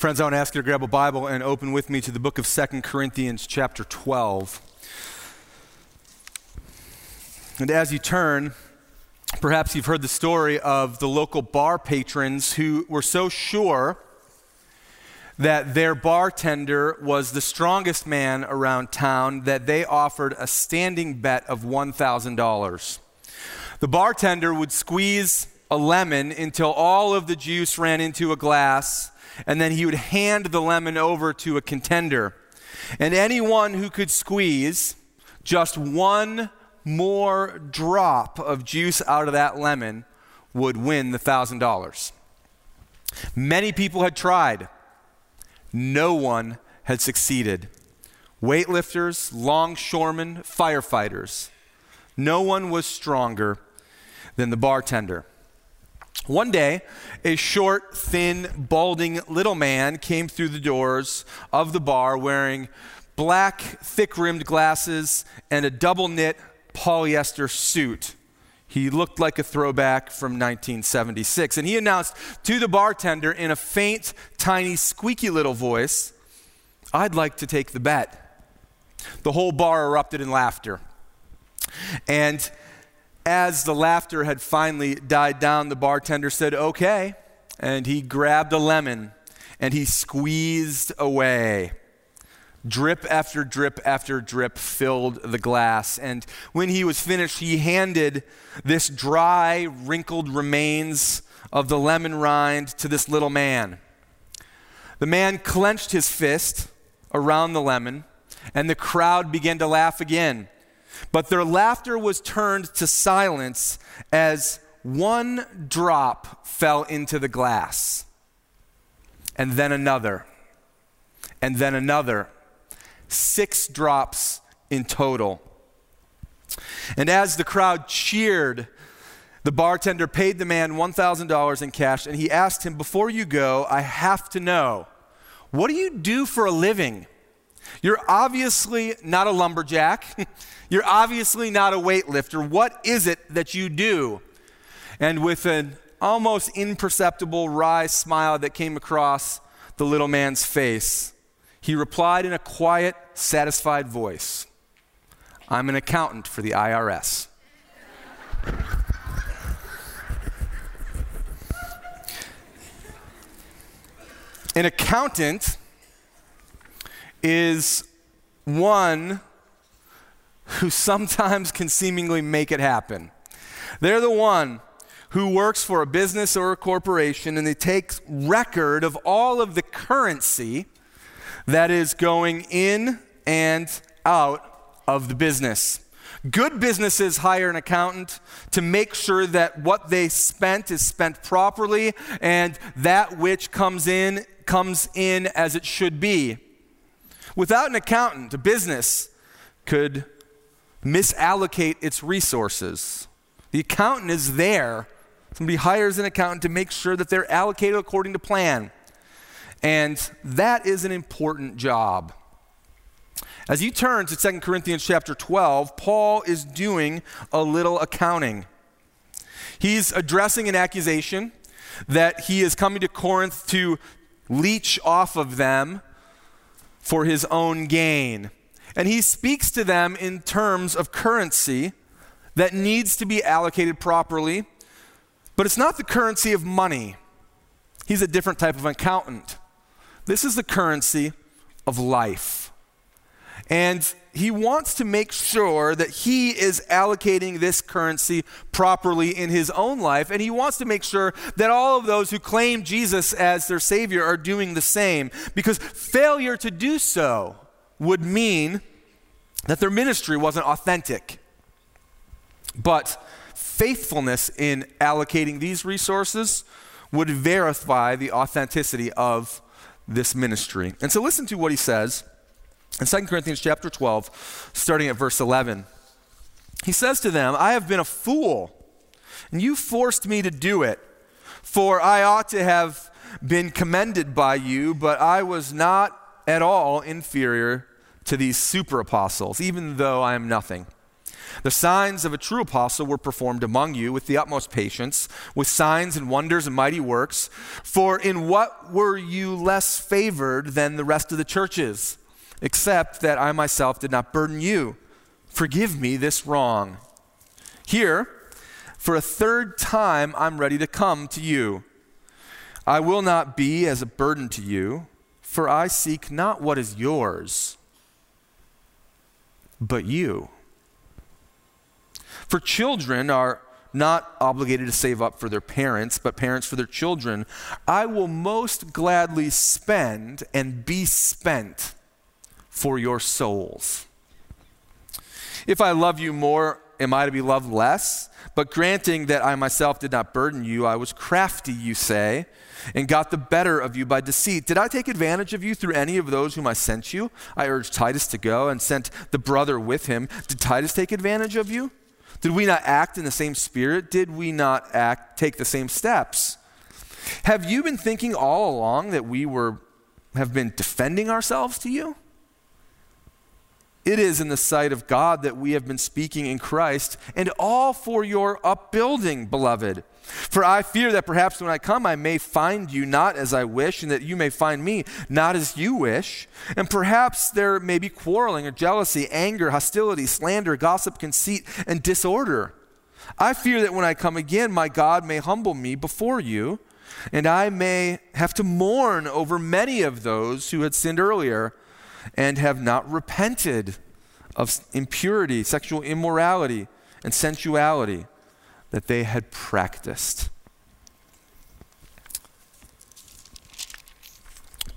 Friends, I want to ask you to grab a Bible and open with me to the book of Second Corinthians, chapter 12. And as you turn, perhaps you've heard the story of the local bar patrons who were so sure that their bartender was the strongest man around town that they offered a standing bet of $1,000. The bartender would squeeze a lemon until all of the juice ran into a glass, and then he would hand the lemon over to a contender. And anyone who could squeeze just one more drop of juice out of that lemon would win the $1,000. Many people had tried no one had succeeded. Weightlifters, longshoremen, firefighters. No one was stronger than the bartender. One day, a short, thin, balding little man came through the doors of the bar wearing black, thick rimmed glasses and a double knit polyester suit. He looked like a throwback from 1976. And he announced to the bartender in a faint, tiny, squeaky little voice, I'd like to take the bet. The whole bar erupted in laughter. And as the laughter had finally died down, the bartender said, Okay. And he grabbed a lemon and he squeezed away. Drip after drip after drip filled the glass. And when he was finished, he handed this dry, wrinkled remains of the lemon rind to this little man. The man clenched his fist around the lemon, and the crowd began to laugh again. But their laughter was turned to silence as one drop fell into the glass, and then another, and then another six drops in total. And as the crowd cheered, the bartender paid the man $1,000 in cash and he asked him, Before you go, I have to know, what do you do for a living? You're obviously not a lumberjack. You're obviously not a weightlifter. What is it that you do? And with an almost imperceptible wry smile that came across the little man's face, he replied in a quiet, satisfied voice I'm an accountant for the IRS. an accountant is one who sometimes can seemingly make it happen. They're the one who works for a business or a corporation and they take record of all of the currency that is going in and out of the business. Good businesses hire an accountant to make sure that what they spent is spent properly and that which comes in comes in as it should be. Without an accountant, a business could misallocate its resources. The accountant is there. Somebody hires an accountant to make sure that they're allocated according to plan. And that is an important job. As you turn to 2 Corinthians chapter 12, Paul is doing a little accounting. He's addressing an accusation that he is coming to Corinth to leech off of them for his own gain. And he speaks to them in terms of currency that needs to be allocated properly, but it's not the currency of money. He's a different type of accountant. This is the currency of life. And he wants to make sure that he is allocating this currency properly in his own life. And he wants to make sure that all of those who claim Jesus as their Savior are doing the same. Because failure to do so would mean that their ministry wasn't authentic. But faithfulness in allocating these resources would verify the authenticity of this ministry. And so listen to what he says in 2 Corinthians chapter 12, starting at verse 11. He says to them, I have been a fool, and you forced me to do it, for I ought to have been commended by you, but I was not at all inferior to these super apostles, even though I am nothing. The signs of a true apostle were performed among you with the utmost patience, with signs and wonders and mighty works. For in what were you less favored than the rest of the churches? Except that I myself did not burden you. Forgive me this wrong. Here, for a third time, I'm ready to come to you. I will not be as a burden to you, for I seek not what is yours, but you. For children are not obligated to save up for their parents, but parents for their children. I will most gladly spend and be spent for your souls. If I love you more, am I to be loved less? But granting that I myself did not burden you, I was crafty, you say, and got the better of you by deceit. Did I take advantage of you through any of those whom I sent you? I urged Titus to go and sent the brother with him. Did Titus take advantage of you? Did we not act in the same spirit? Did we not act take the same steps? Have you been thinking all along that we were have been defending ourselves to you? It is in the sight of God that we have been speaking in Christ, and all for your upbuilding, beloved. For I fear that perhaps when I come, I may find you not as I wish, and that you may find me not as you wish. And perhaps there may be quarreling or jealousy, anger, hostility, slander, gossip, conceit, and disorder. I fear that when I come again, my God may humble me before you, and I may have to mourn over many of those who had sinned earlier and have not repented of impurity, sexual immorality, and sensuality that they had practiced.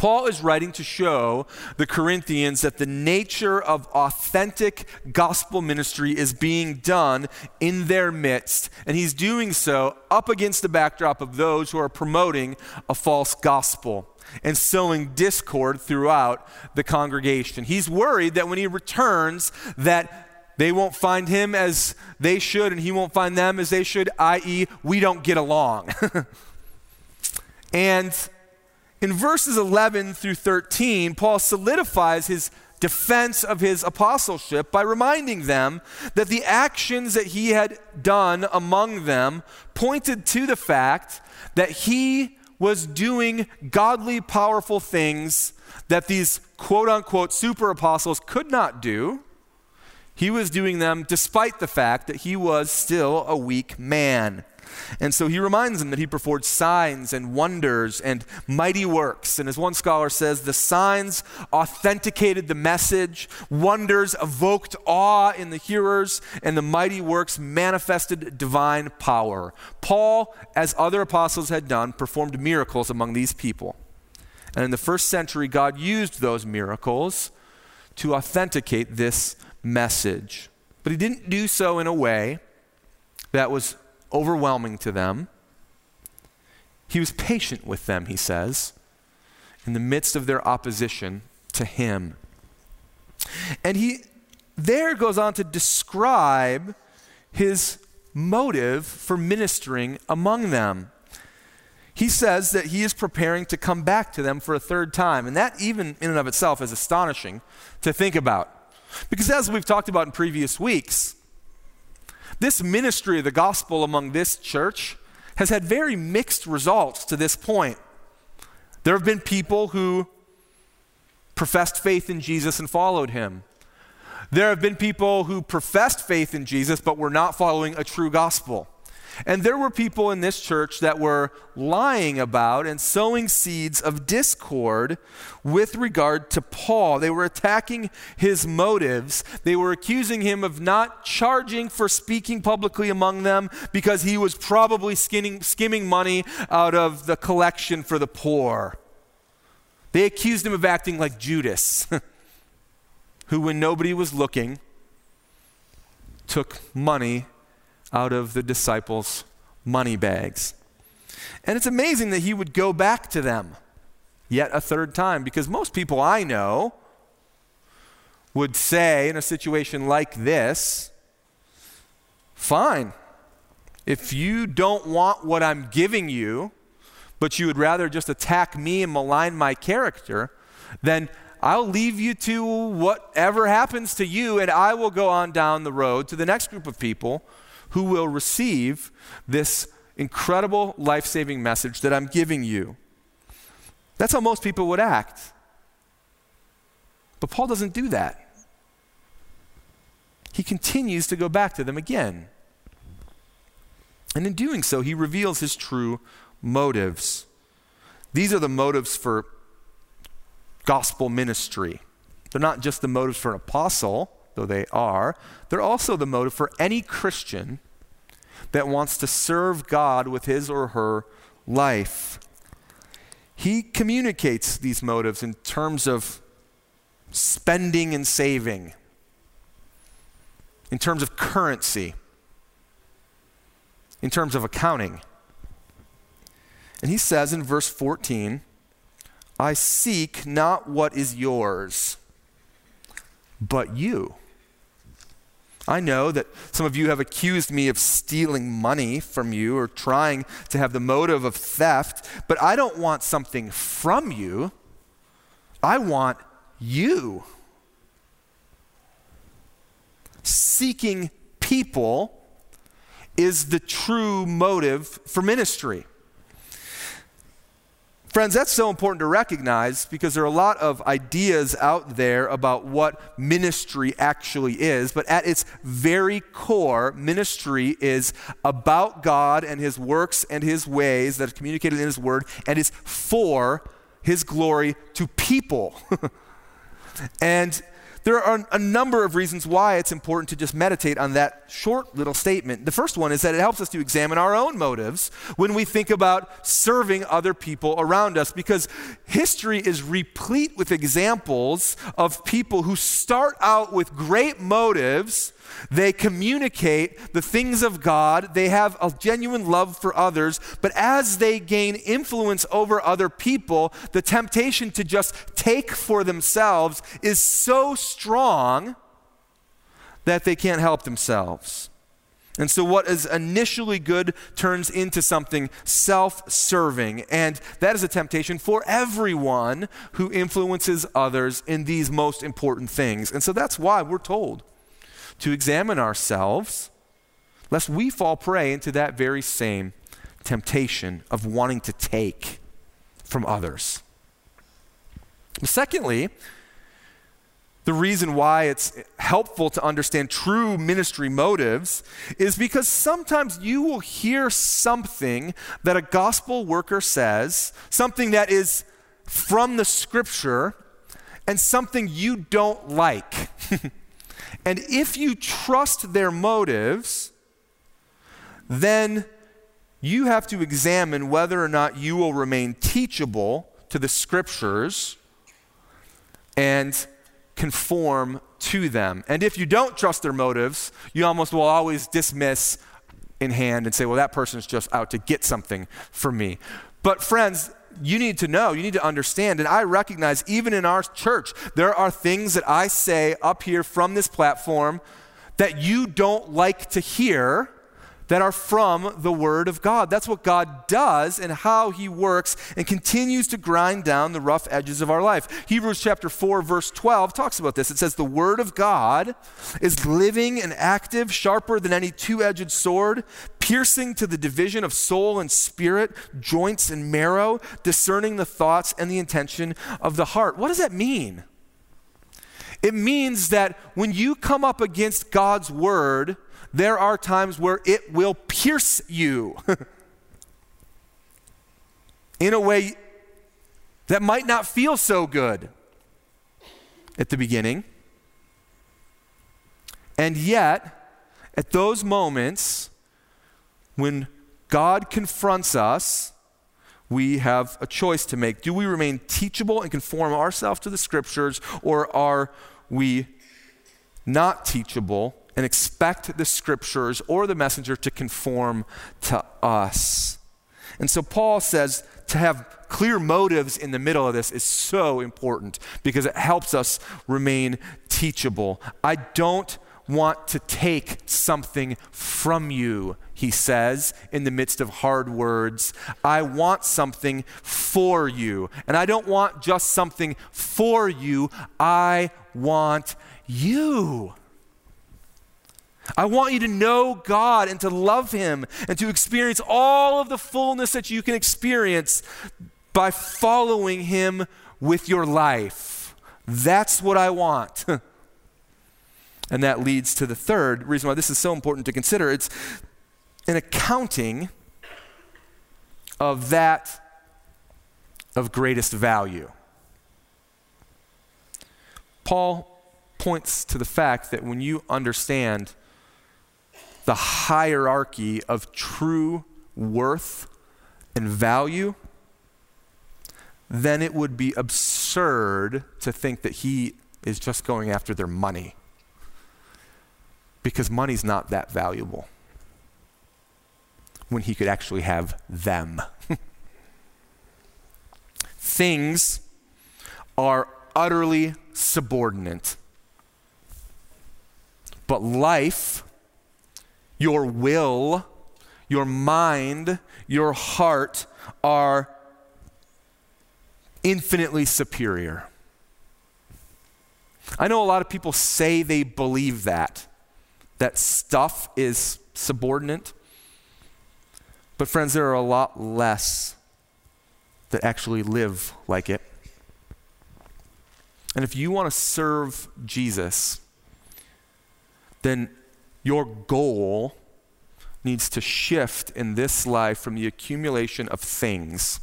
Paul is writing to show the Corinthians that the nature of authentic gospel ministry is being done in their midst, and he's doing so up against the backdrop of those who are promoting a false gospel and sowing discord throughout the congregation. He's worried that when he returns that they won't find him as they should and he won't find them as they should, i.e., we don't get along. and in verses 11 through 13, Paul solidifies his defense of his apostleship by reminding them that the actions that he had done among them pointed to the fact that he was doing godly, powerful things that these quote unquote super apostles could not do. He was doing them despite the fact that he was still a weak man. And so he reminds them that he performed signs and wonders and mighty works. And as one scholar says, the signs authenticated the message, wonders evoked awe in the hearers, and the mighty works manifested divine power. Paul, as other apostles had done, performed miracles among these people. And in the first century, God used those miracles to authenticate this message. But he didn't do so in a way that was overwhelming to them. He was patient with them, he says, in the midst of their opposition to him. And he there goes on to describe his motive for ministering among them. He says that he is preparing to come back to them for a third time. And that, even in and of itself, is astonishing to think about. Because as we've talked about in previous weeks, this ministry of the gospel among this church has had very mixed results to this point. There have been people who professed faith in Jesus and followed him. There have been people who professed faith in Jesus but were not following a true gospel. And there were people in this church that were lying about and sowing seeds of discord with regard to Paul. They were attacking his motives. They were accusing him of not charging for speaking publicly among them because he was probably skimming, skimming money out of the collection for the poor. They accused him of acting like Judas, who, when nobody was looking, took money out of the disciples' money bags. And it's amazing that he would go back to them yet a third time because most people I know would say in a situation like this, fine. If you don't want what I'm giving you, but you would rather just attack me and malign my character, then I'll leave you to whatever happens to you, and I will go on down the road to the next group of people who will receive this incredible life saving message that I'm giving you. That's how most people would act. But Paul doesn't do that. He continues to go back to them again. And in doing so, he reveals his true motives. These are the motives for gospel ministry. They're not just the motives for an apostle, though they are, they're also the motive for any Christian that wants to serve God with his or her life. He communicates these motives in terms of spending and saving, in terms of currency, in terms of accounting. And he says in verse 14, I seek not what is yours, but you. I know that some of you have accused me of stealing money from you or trying to have the motive of theft, but I don't want something from you. I want you. Seeking people is the true motive for ministry. Friends, that's so important to recognize because there are a lot of ideas out there about what ministry actually is. But at its very core, ministry is about God and His works and His ways that are communicated in His Word, and is for His glory to people. and there are a number of reasons why it's important to just meditate on that short little statement. The first one is that it helps us to examine our own motives when we think about serving other people around us, because history is replete with examples of people who start out with great motives they communicate the things of God. They have a genuine love for others. But as they gain influence over other people, the temptation to just take for themselves is so strong that they can't help themselves. And so, what is initially good turns into something self serving. And that is a temptation for everyone who influences others in these most important things. And so, that's why we're told to examine ourselves, lest we fall prey into that very same temptation of wanting to take from others. Secondly, the reason why it's helpful to understand true ministry motives is because sometimes you will hear something that a gospel worker says, something that is from the scripture, and something you don't like. And if you trust their motives, then you have to examine whether or not you will remain teachable to the scriptures and conform to them. And if you don't trust their motives, you almost will always dismiss in hand and say, well, that person is just out to get something from me. But, friends, you need to know, you need to understand. And I recognize, even in our church, there are things that I say up here from this platform that you don't like to hear that are from the Word of God. That's what God does and how He works and continues to grind down the rough edges of our life. Hebrews chapter 4, verse 12 talks about this. It says, The Word of God is living and active, sharper than any two edged sword, piercing to the division of soul and spirit, joints and marrow, discerning the thoughts and the intention of the heart. What does that mean? It means that when you come up against God's Word, there are times where it will pierce you in a way that might not feel so good at the beginning. And yet, at those moments when God confronts us, we have a choice to make. Do we remain teachable and conform ourselves to the scriptures, or are we not teachable and expect the scriptures or the messenger to conform to us. And so Paul says to have clear motives in the middle of this is so important because it helps us remain teachable. I don't want to take something from you, he says in the midst of hard words. I want something for you. And I don't want just something for you, I want you. I want you to know God and to love Him and to experience all of the fullness that you can experience by following Him with your life. That's what I want. and that leads to the third reason why this is so important to consider. It's an accounting of that of greatest value. Paul points to the fact that when you understand the hierarchy of true worth and value, then it would be absurd to think that he is just going after their money. Because money's not that valuable when he could actually have them. Things are utterly subordinate. But life, your will, your mind, your heart are infinitely superior. I know a lot of people say they believe that, that stuff is subordinate. But, friends, there are a lot less that actually live like it. And if you want to serve Jesus, then your goal needs to shift in this life from the accumulation of things.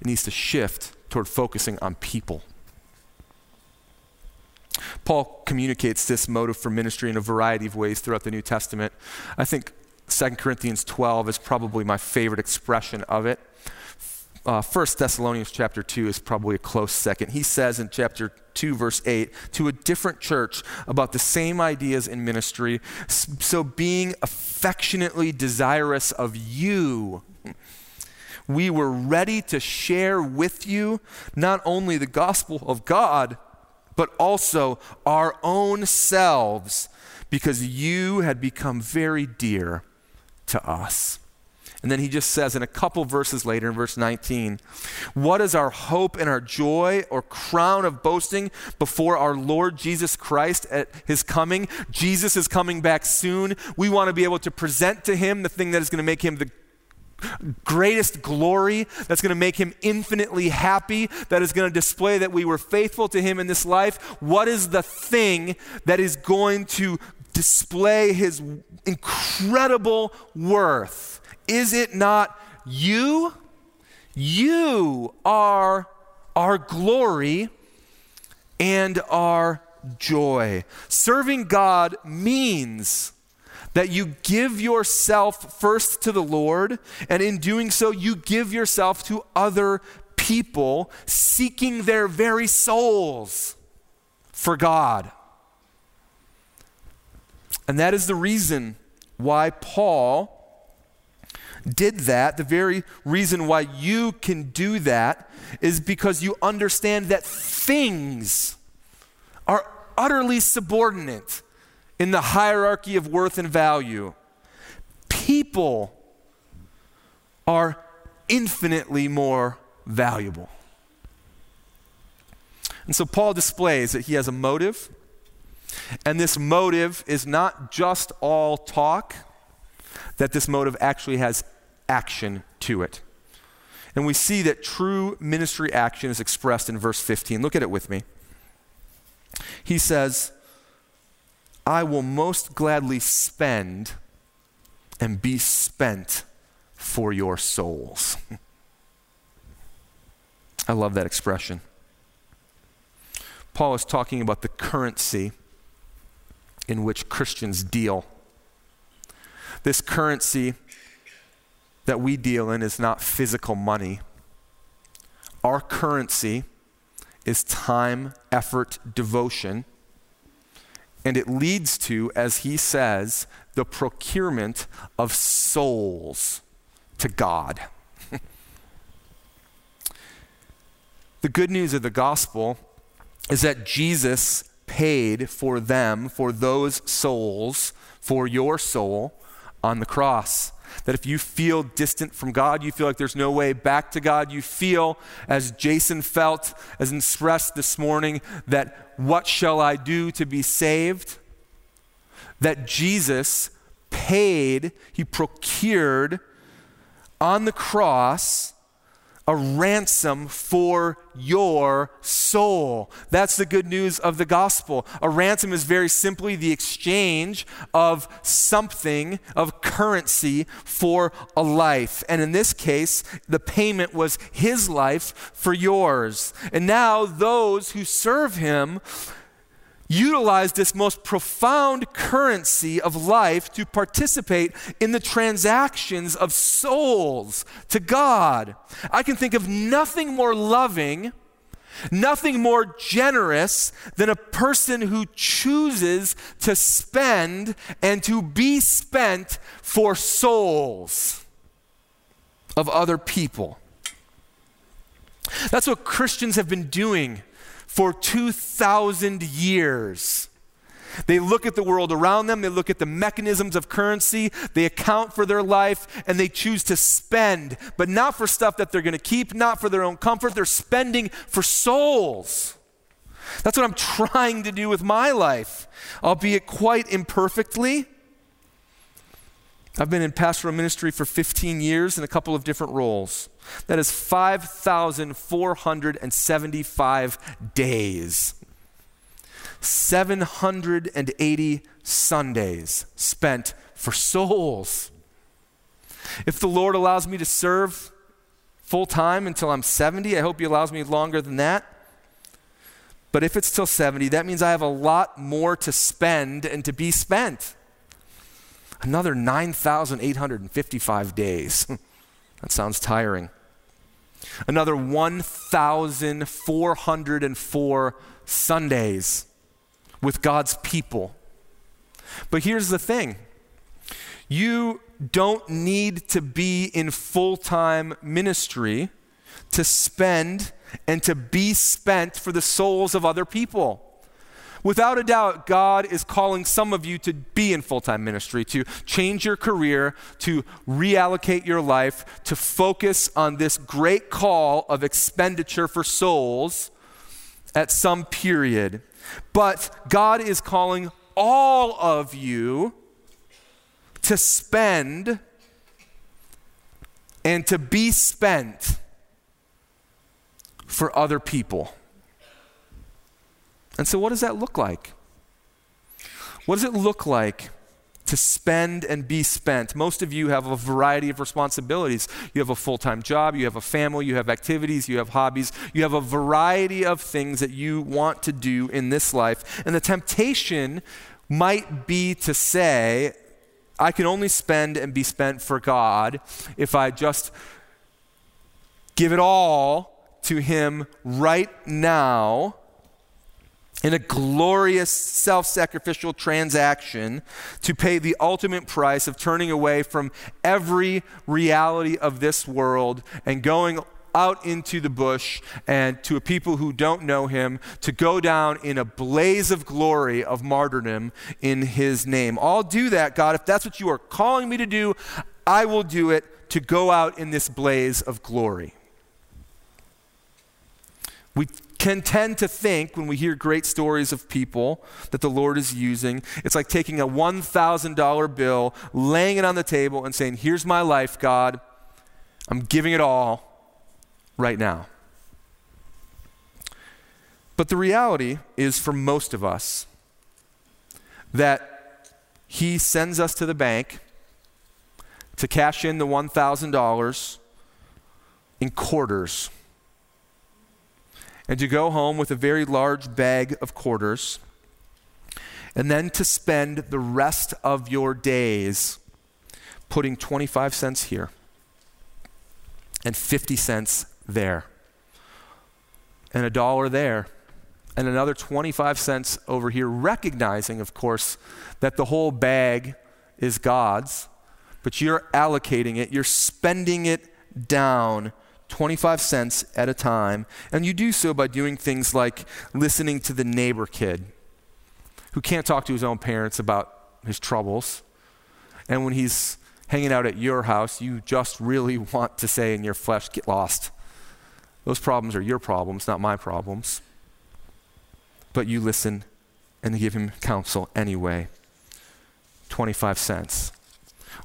It needs to shift toward focusing on people. Paul communicates this motive for ministry in a variety of ways throughout the New Testament. I think 2 Corinthians 12 is probably my favorite expression of it. Uh, 1 Thessalonians chapter 2 is probably a close second. He says in chapter 2, verse 8, to a different church about the same ideas in ministry. So, being affectionately desirous of you, we were ready to share with you not only the gospel of God, but also our own selves, because you had become very dear to us. And then he just says in a couple verses later, in verse 19, What is our hope and our joy or crown of boasting before our Lord Jesus Christ at his coming? Jesus is coming back soon. We want to be able to present to him the thing that is going to make him the greatest glory, that's going to make him infinitely happy, that is going to display that we were faithful to him in this life. What is the thing that is going to display his incredible worth? Is it not you? You are our glory and our joy. Serving God means that you give yourself first to the Lord, and in doing so, you give yourself to other people seeking their very souls for God. And that is the reason why Paul did that. The very reason why you can do that is because you understand that things are utterly subordinate in the hierarchy of worth and value. People are infinitely more valuable. And so Paul displays that he has a motive and this motive is not just all talk, that this motive actually has action to it. And we see that true ministry action is expressed in verse 15. Look at it with me. He says, I will most gladly spend and be spent for your souls. I love that expression. Paul is talking about the currency in which Christians deal. This currency that we deal in is not physical money. Our currency is time, effort, devotion. And it leads to, as he says, the procurement of souls to God. the good news of the gospel is that Jesus paid for them, for those souls, for your soul on the cross. That if you feel distant from God, you feel like there's no way back to God, you feel, as Jason felt, as expressed this morning, that what shall I do to be saved? That Jesus paid, he procured on the cross a ransom for your soul. That's the good news of the gospel. A ransom is very simply the exchange of something, of currency, for a life. And in this case, the payment was his life for yours. And now those who serve him utilize this most profound currency of life to participate in the transactions of souls to God. I can think of nothing more loving, nothing more generous than a person who chooses to spend and to be spent for souls of other people. That's what Christians have been doing for 2,000 years. They look at the world around them, they look at the mechanisms of currency, they account for their life, and they choose to spend, but not for stuff that they're going to keep, not for their own comfort. They're spending for souls. That's what I'm trying to do with my life, albeit quite imperfectly. I've been in pastoral ministry for 15 years in a couple of different roles. That is 5,475 days. 780 Sundays spent for souls. If the Lord allows me to serve full time until I'm 70, I hope He allows me longer than that. But if it's till 70, that means I have a lot more to spend and to be spent. Another 9,855 days. that sounds tiring another 1,404 Sundays with God's people. But here's the thing you don't need to be in full time ministry to spend and to be spent for the souls of other people. Without a doubt, God is calling some of you to be in full time ministry, to change your career, to reallocate your life, to focus on this great call of expenditure for souls at some period. But God is calling all of you to spend and to be spent for other people. And so, what does that look like? What does it look like to spend and be spent? Most of you have a variety of responsibilities. You have a full time job, you have a family, you have activities, you have hobbies, you have a variety of things that you want to do in this life. And the temptation might be to say, I can only spend and be spent for God if I just give it all to Him right now in a glorious self sacrificial transaction to pay the ultimate price of turning away from every reality of this world and going out into the bush and to a people who don't know him to go down in a blaze of glory of martyrdom in his name. I'll do that, God. If that's what you are calling me to do, I will do it to go out in this blaze of glory. We can tend to think when we hear great stories of people that the Lord is using, it's like taking a $1,000 bill, laying it on the table, and saying, Here's my life, God. I'm giving it all right now. But the reality is, for most of us, that He sends us to the bank to cash in the $1,000 in quarters and to go home with a very large bag of quarters, and then to spend the rest of your days putting 25 cents here and 50 cents there, and a dollar there, and another 25 cents over here, recognizing, of course, that the whole bag is God's, but you're allocating it, you're spending it down 25 cents at a time. And you do so by doing things like listening to the neighbor kid who can't talk to his own parents about his troubles. And when he's hanging out at your house, you just really want to say in your flesh, get lost. Those problems are your problems, not my problems. But you listen and give him counsel anyway. 25 cents.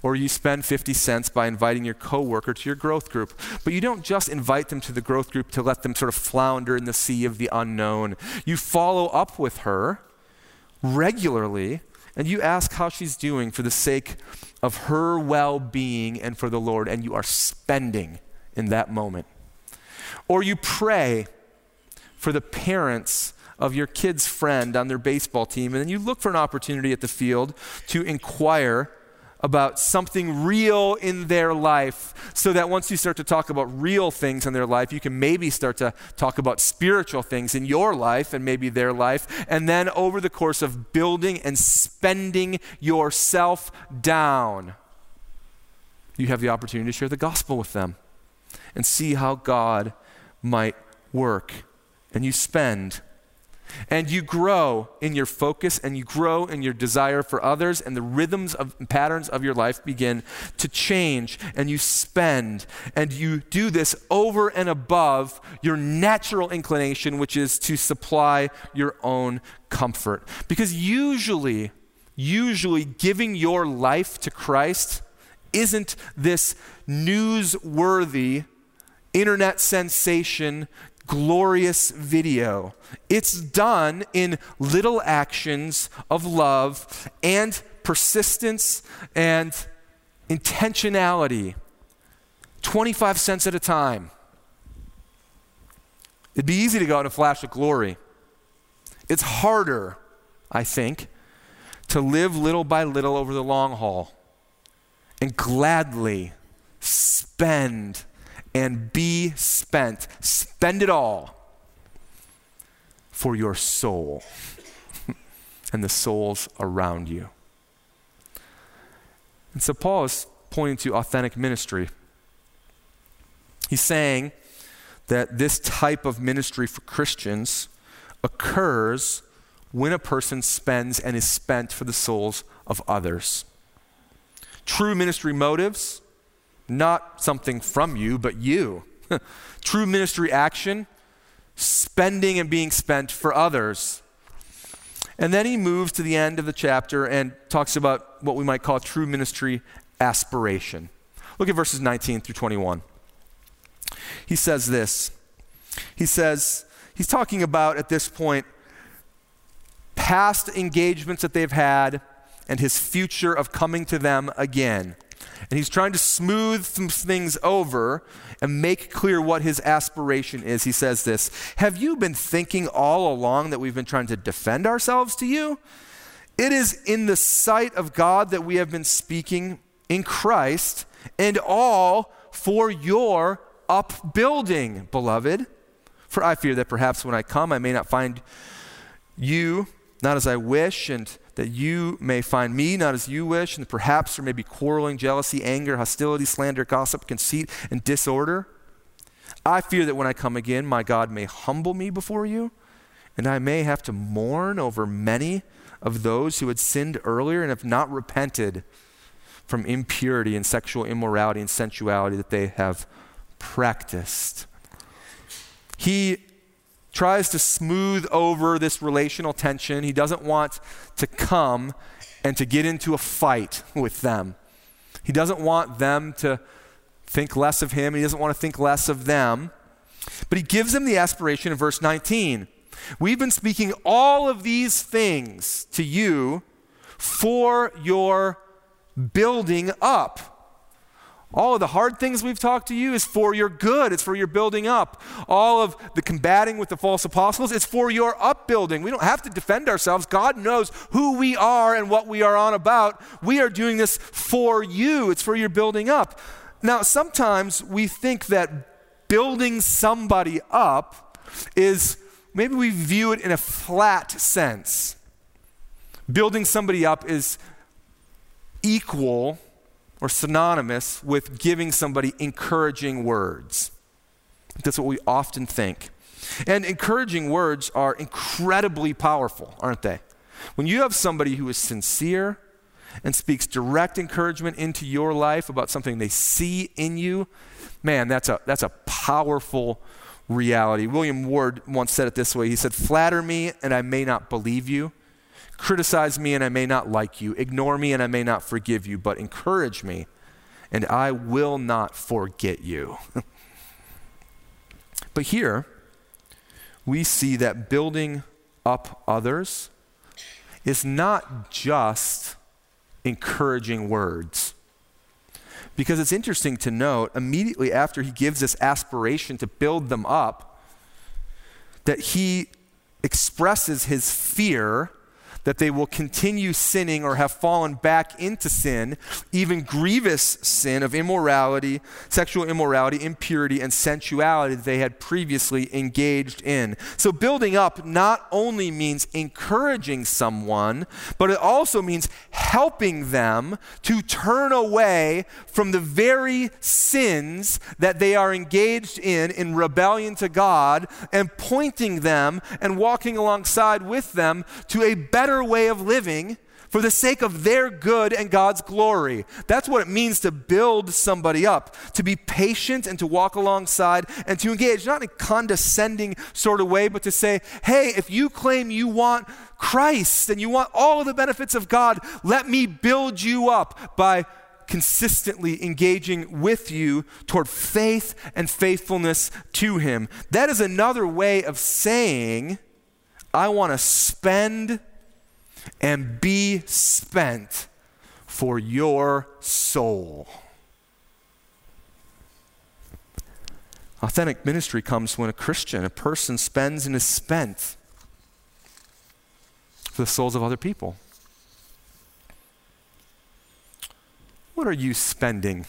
Or you spend 50 cents by inviting your coworker to your growth group. But you don't just invite them to the growth group to let them sort of flounder in the sea of the unknown. You follow up with her regularly and you ask how she's doing for the sake of her well being and for the Lord, and you are spending in that moment. Or you pray for the parents of your kid's friend on their baseball team, and then you look for an opportunity at the field to inquire about something real in their life so that once you start to talk about real things in their life, you can maybe start to talk about spiritual things in your life and maybe their life. And then over the course of building and spending yourself down, you have the opportunity to share the gospel with them and see how God might work. And you spend and you grow in your focus and you grow in your desire for others, and the rhythms of patterns of your life begin to change. And you spend, and you do this over and above your natural inclination, which is to supply your own comfort. Because usually, usually giving your life to Christ isn't this newsworthy internet sensation glorious video. It's done in little actions of love and persistence and intentionality. 25 cents at a time. It'd be easy to go in a flash of glory. It's harder, I think, to live little by little over the long haul and gladly spend and be spent. Spend it all for your soul and the souls around you. And so Paul is pointing to authentic ministry. He's saying that this type of ministry for Christians occurs when a person spends and is spent for the souls of others. True ministry motives not something from you, but you. True ministry action, spending and being spent for others. And then he moves to the end of the chapter and talks about what we might call true ministry aspiration. Look at verses 19 through 21. He says this. He says, he's talking about at this point past engagements that they've had and his future of coming to them again. And he's trying to smooth some things over and make clear what his aspiration is. He says this Have you been thinking all along that we've been trying to defend ourselves to you? It is in the sight of God that we have been speaking in Christ, and all for your upbuilding, beloved. For I fear that perhaps when I come, I may not find you not as I wish, and that you may find me not as you wish, and perhaps there may be quarreling, jealousy, anger, hostility, slander, gossip, conceit, and disorder. I fear that when I come again, my God may humble me before you, and I may have to mourn over many of those who had sinned earlier and have not repented from impurity and sexual immorality and sensuality that they have practiced. He tries to smooth over this relational tension. He doesn't want to come and to get into a fight with them. He doesn't want them to think less of him. He doesn't want to think less of them. But he gives them the aspiration in verse 19. We've been speaking all of these things to you for your building up. All of the hard things we've talked to you is for your good. It's for your building up. All of the combating with the false apostles, it's for your upbuilding. We don't have to defend ourselves. God knows who we are and what we are on about. We are doing this for you. It's for your building up. Now, sometimes we think that building somebody up is maybe we view it in a flat sense. Building somebody up is equal or synonymous with giving somebody encouraging words. That's what we often think. And encouraging words are incredibly powerful, aren't they? When you have somebody who is sincere, and speaks direct encouragement into your life about something they see in you, man, that's a, that's a powerful reality. William Ward once said it this way He said, Flatter me and I may not believe you. Criticize me and I may not like you. Ignore me and I may not forgive you, but encourage me and I will not forget you. but here, we see that building up others is not just encouraging words. Because it's interesting to note, immediately after he gives this aspiration to build them up, that he expresses his fear that they will continue sinning or have fallen back into sin, even grievous sin of immorality, sexual immorality, impurity, and sensuality that they had previously engaged in. So, building up not only means encouraging someone, but it also means helping them to turn away from the very sins that they are engaged in in rebellion to God and pointing them and walking alongside with them to a better better way of living for the sake of their good and God's glory. That's what it means to build somebody up, to be patient and to walk alongside and to engage, not in a condescending sort of way, but to say, hey, if you claim you want Christ and you want all of the benefits of God, let me build you up by consistently engaging with you toward faith and faithfulness to Him. That is another way of saying, I want to spend and be spent for your soul. Authentic ministry comes when a Christian, a person, spends and is spent for the souls of other people. What are you spending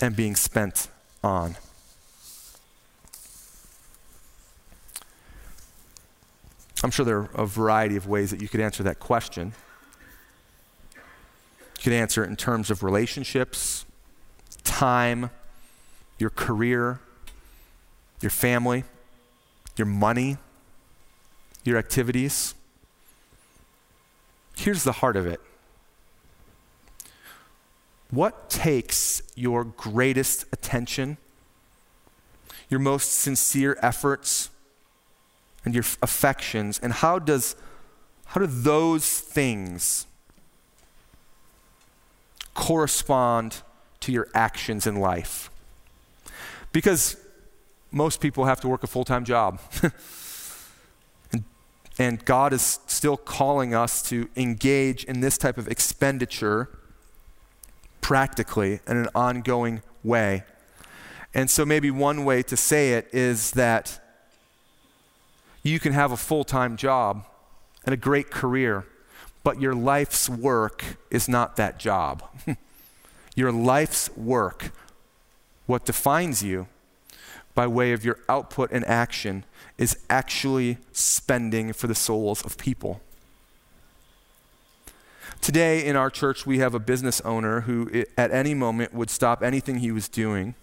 and being spent on? I'm sure there are a variety of ways that you could answer that question. You could answer it in terms of relationships, time, your career, your family, your money, your activities. Here's the heart of it. What takes your greatest attention, your most sincere efforts, and your affections and how does how do those things correspond to your actions in life? Because most people have to work a full-time job. And, and god is still calling us to engage in this type of expenditure practically in an ongoing way. And so maybe one way to say it is that you can have a full time job and a great career, but your life's work is not that job. your life's work, what defines you by way of your output and action, is actually spending for the souls of people. Today in our church, we have a business owner who, at any moment, would stop anything he was doing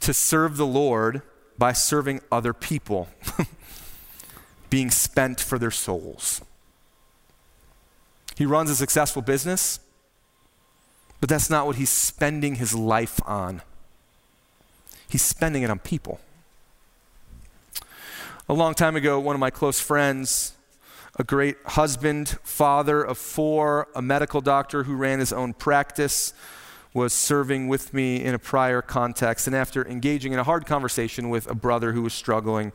to serve the Lord by serving other people, being spent for their souls. He runs a successful business, but that's not what he's spending his life on. He's spending it on people. A long time ago, one of my close friends, a great husband, father of four, a medical doctor who ran his own practice, was serving with me in a prior context. And after engaging in a hard conversation with a brother who was struggling,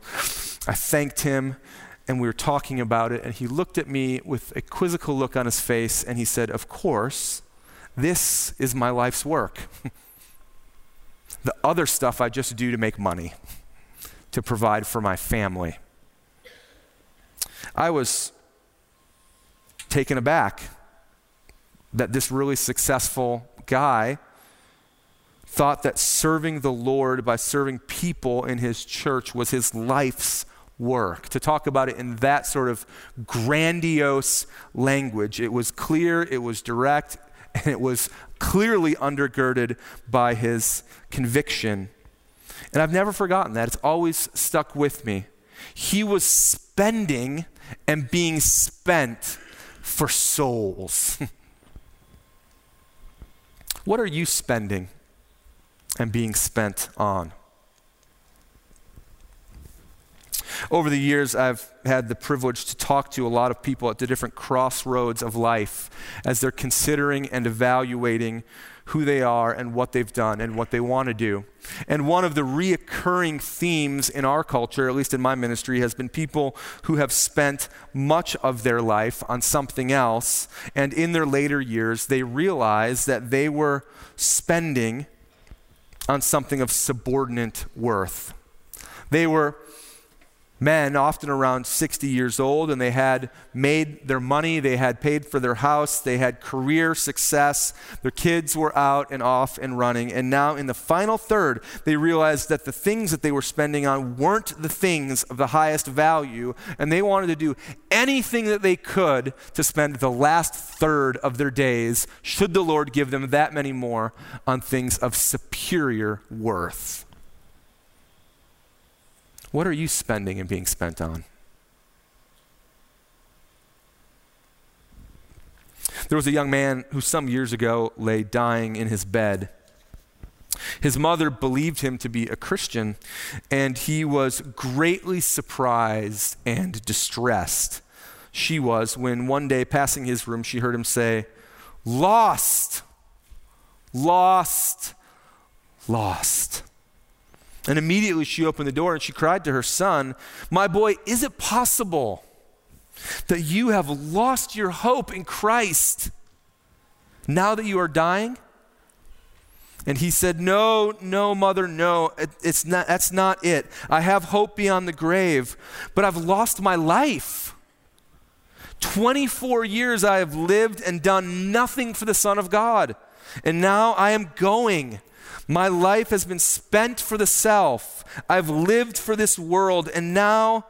I thanked him and we were talking about it. And he looked at me with a quizzical look on his face and he said, Of course, this is my life's work. the other stuff I just do to make money, to provide for my family. I was taken aback that this really successful guy thought that serving the Lord by serving people in his church was his life's work. To talk about it in that sort of grandiose language, it was clear, it was direct, and it was clearly undergirded by his conviction. And I've never forgotten that. It's always stuck with me. He was spending and being spent for souls. what are you spending and being spent on? Over the years, I've had the privilege to talk to a lot of people at the different crossroads of life as they're considering and evaluating who they are and what they've done and what they want to do. And one of the reoccurring themes in our culture, at least in my ministry, has been people who have spent much of their life on something else, and in their later years, they realize that they were spending on something of subordinate worth. They were men, often around 60 years old, and they had made their money, they had paid for their house, they had career success, their kids were out and off and running. And now, in the final third, they realized that the things that they were spending on weren't the things of the highest value, and they wanted to do anything that they could to spend the last third of their days, should the Lord give them that many more, on things of superior worth. What are you spending and being spent on? There was a young man who some years ago lay dying in his bed. His mother believed him to be a Christian, and he was greatly surprised and distressed. She was when one day passing his room, she heard him say, Lost, lost, lost. And immediately she opened the door and she cried to her son, My boy, is it possible that you have lost your hope in Christ now that you are dying? And he said, No, no, mother, no, it, it's not, that's not it. I have hope beyond the grave, but I've lost my life. 24 years I have lived and done nothing for the Son of God. And now I am going. My life has been spent for the self. I've lived for this world. And now,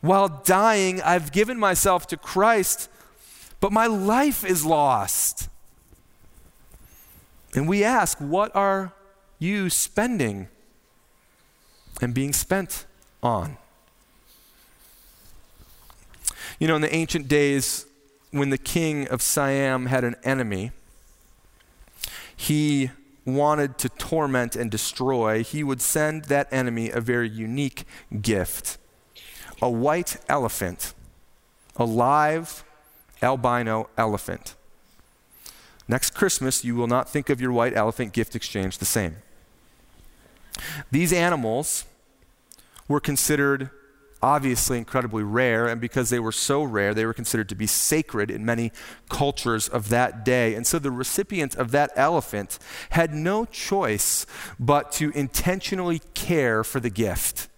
while dying, I've given myself to Christ, but my life is lost. And we ask, what are you spending and being spent on? You know, in the ancient days, when the king of Siam had an enemy, he wanted to torment and destroy, he would send that enemy a very unique gift a white elephant, a live albino elephant. Next Christmas, you will not think of your white elephant gift exchange the same. These animals were considered obviously incredibly rare, and because they were so rare, they were considered to be sacred in many cultures of that day. And so the recipient of that elephant had no choice but to intentionally care for the gift.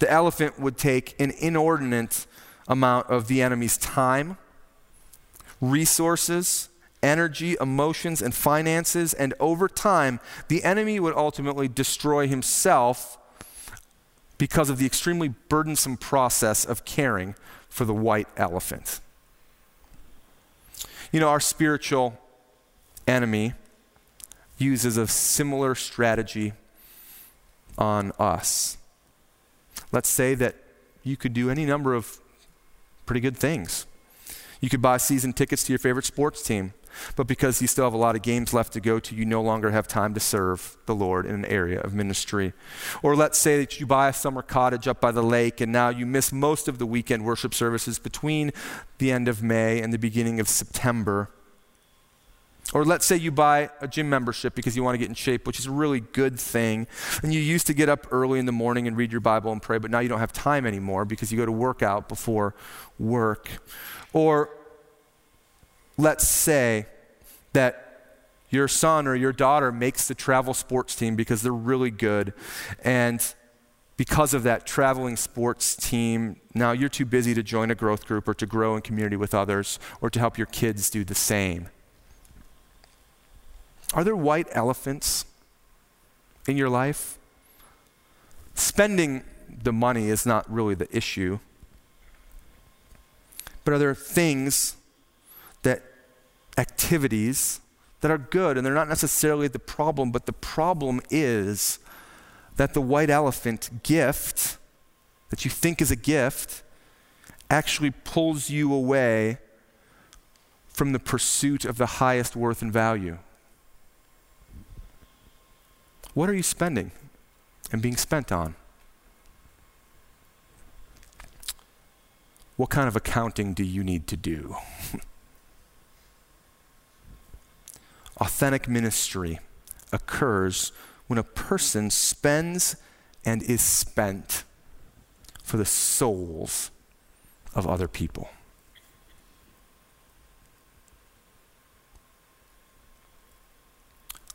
The elephant would take an inordinate amount of the enemy's time, resources, energy, emotions, and finances, and over time, the enemy would ultimately destroy himself because of the extremely burdensome process of caring for the white elephant. You know, our spiritual enemy uses a similar strategy on us. Let's say that you could do any number of pretty good things. You could buy season tickets to your favorite sports team. But because you still have a lot of games left to go to, you no longer have time to serve the Lord in an area of ministry. Or let's say that you buy a summer cottage up by the lake and now you miss most of the weekend worship services between the end of May and the beginning of September. Or let's say you buy a gym membership because you want to get in shape, which is a really good thing. And you used to get up early in the morning and read your Bible and pray, but now you don't have time anymore because you go to work out before work. Or let's say that your son or your daughter makes the travel sports team because they're really good. And because of that traveling sports team, now you're too busy to join a growth group or to grow in community with others or to help your kids do the same. Are there white elephants in your life? Spending the money is not really the issue. But are there things that activities that are good and they're not necessarily the problem, but the problem is that the white elephant gift that you think is a gift actually pulls you away from the pursuit of the highest worth and value? What are you spending and being spent on? What kind of accounting do you need to do? Authentic ministry occurs when a person spends and is spent for the souls of other people.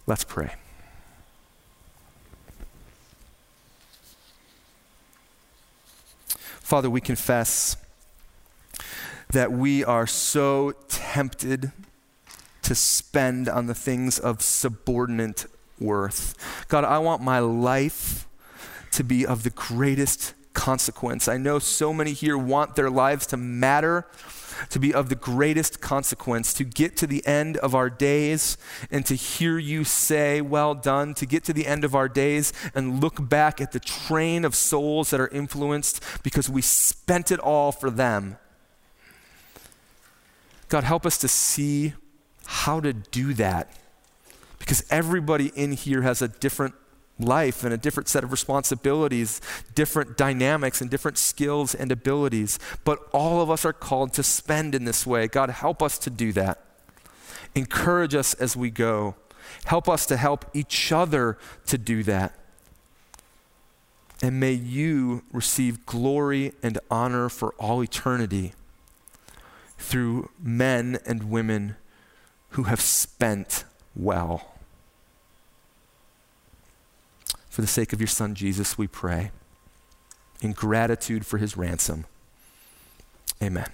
Let's pray. Father, we confess that we are so tempted to spend on the things of subordinate worth. God, I want my life to be of the greatest consequence. I know so many here want their lives to matter, to be of the greatest consequence, to get to the end of our days and to hear you say, Well done, to get to the end of our days and look back at the train of souls that are influenced because we spent it all for them. God, help us to see how to do that because everybody in here has a different life and a different set of responsibilities, different dynamics, and different skills and abilities. But all of us are called to spend in this way. God, help us to do that. Encourage us as we go. Help us to help each other to do that. And may you receive glory and honor for all eternity through men and women who have spent well. For the sake of your Son, Jesus, we pray. In gratitude for his ransom. Amen.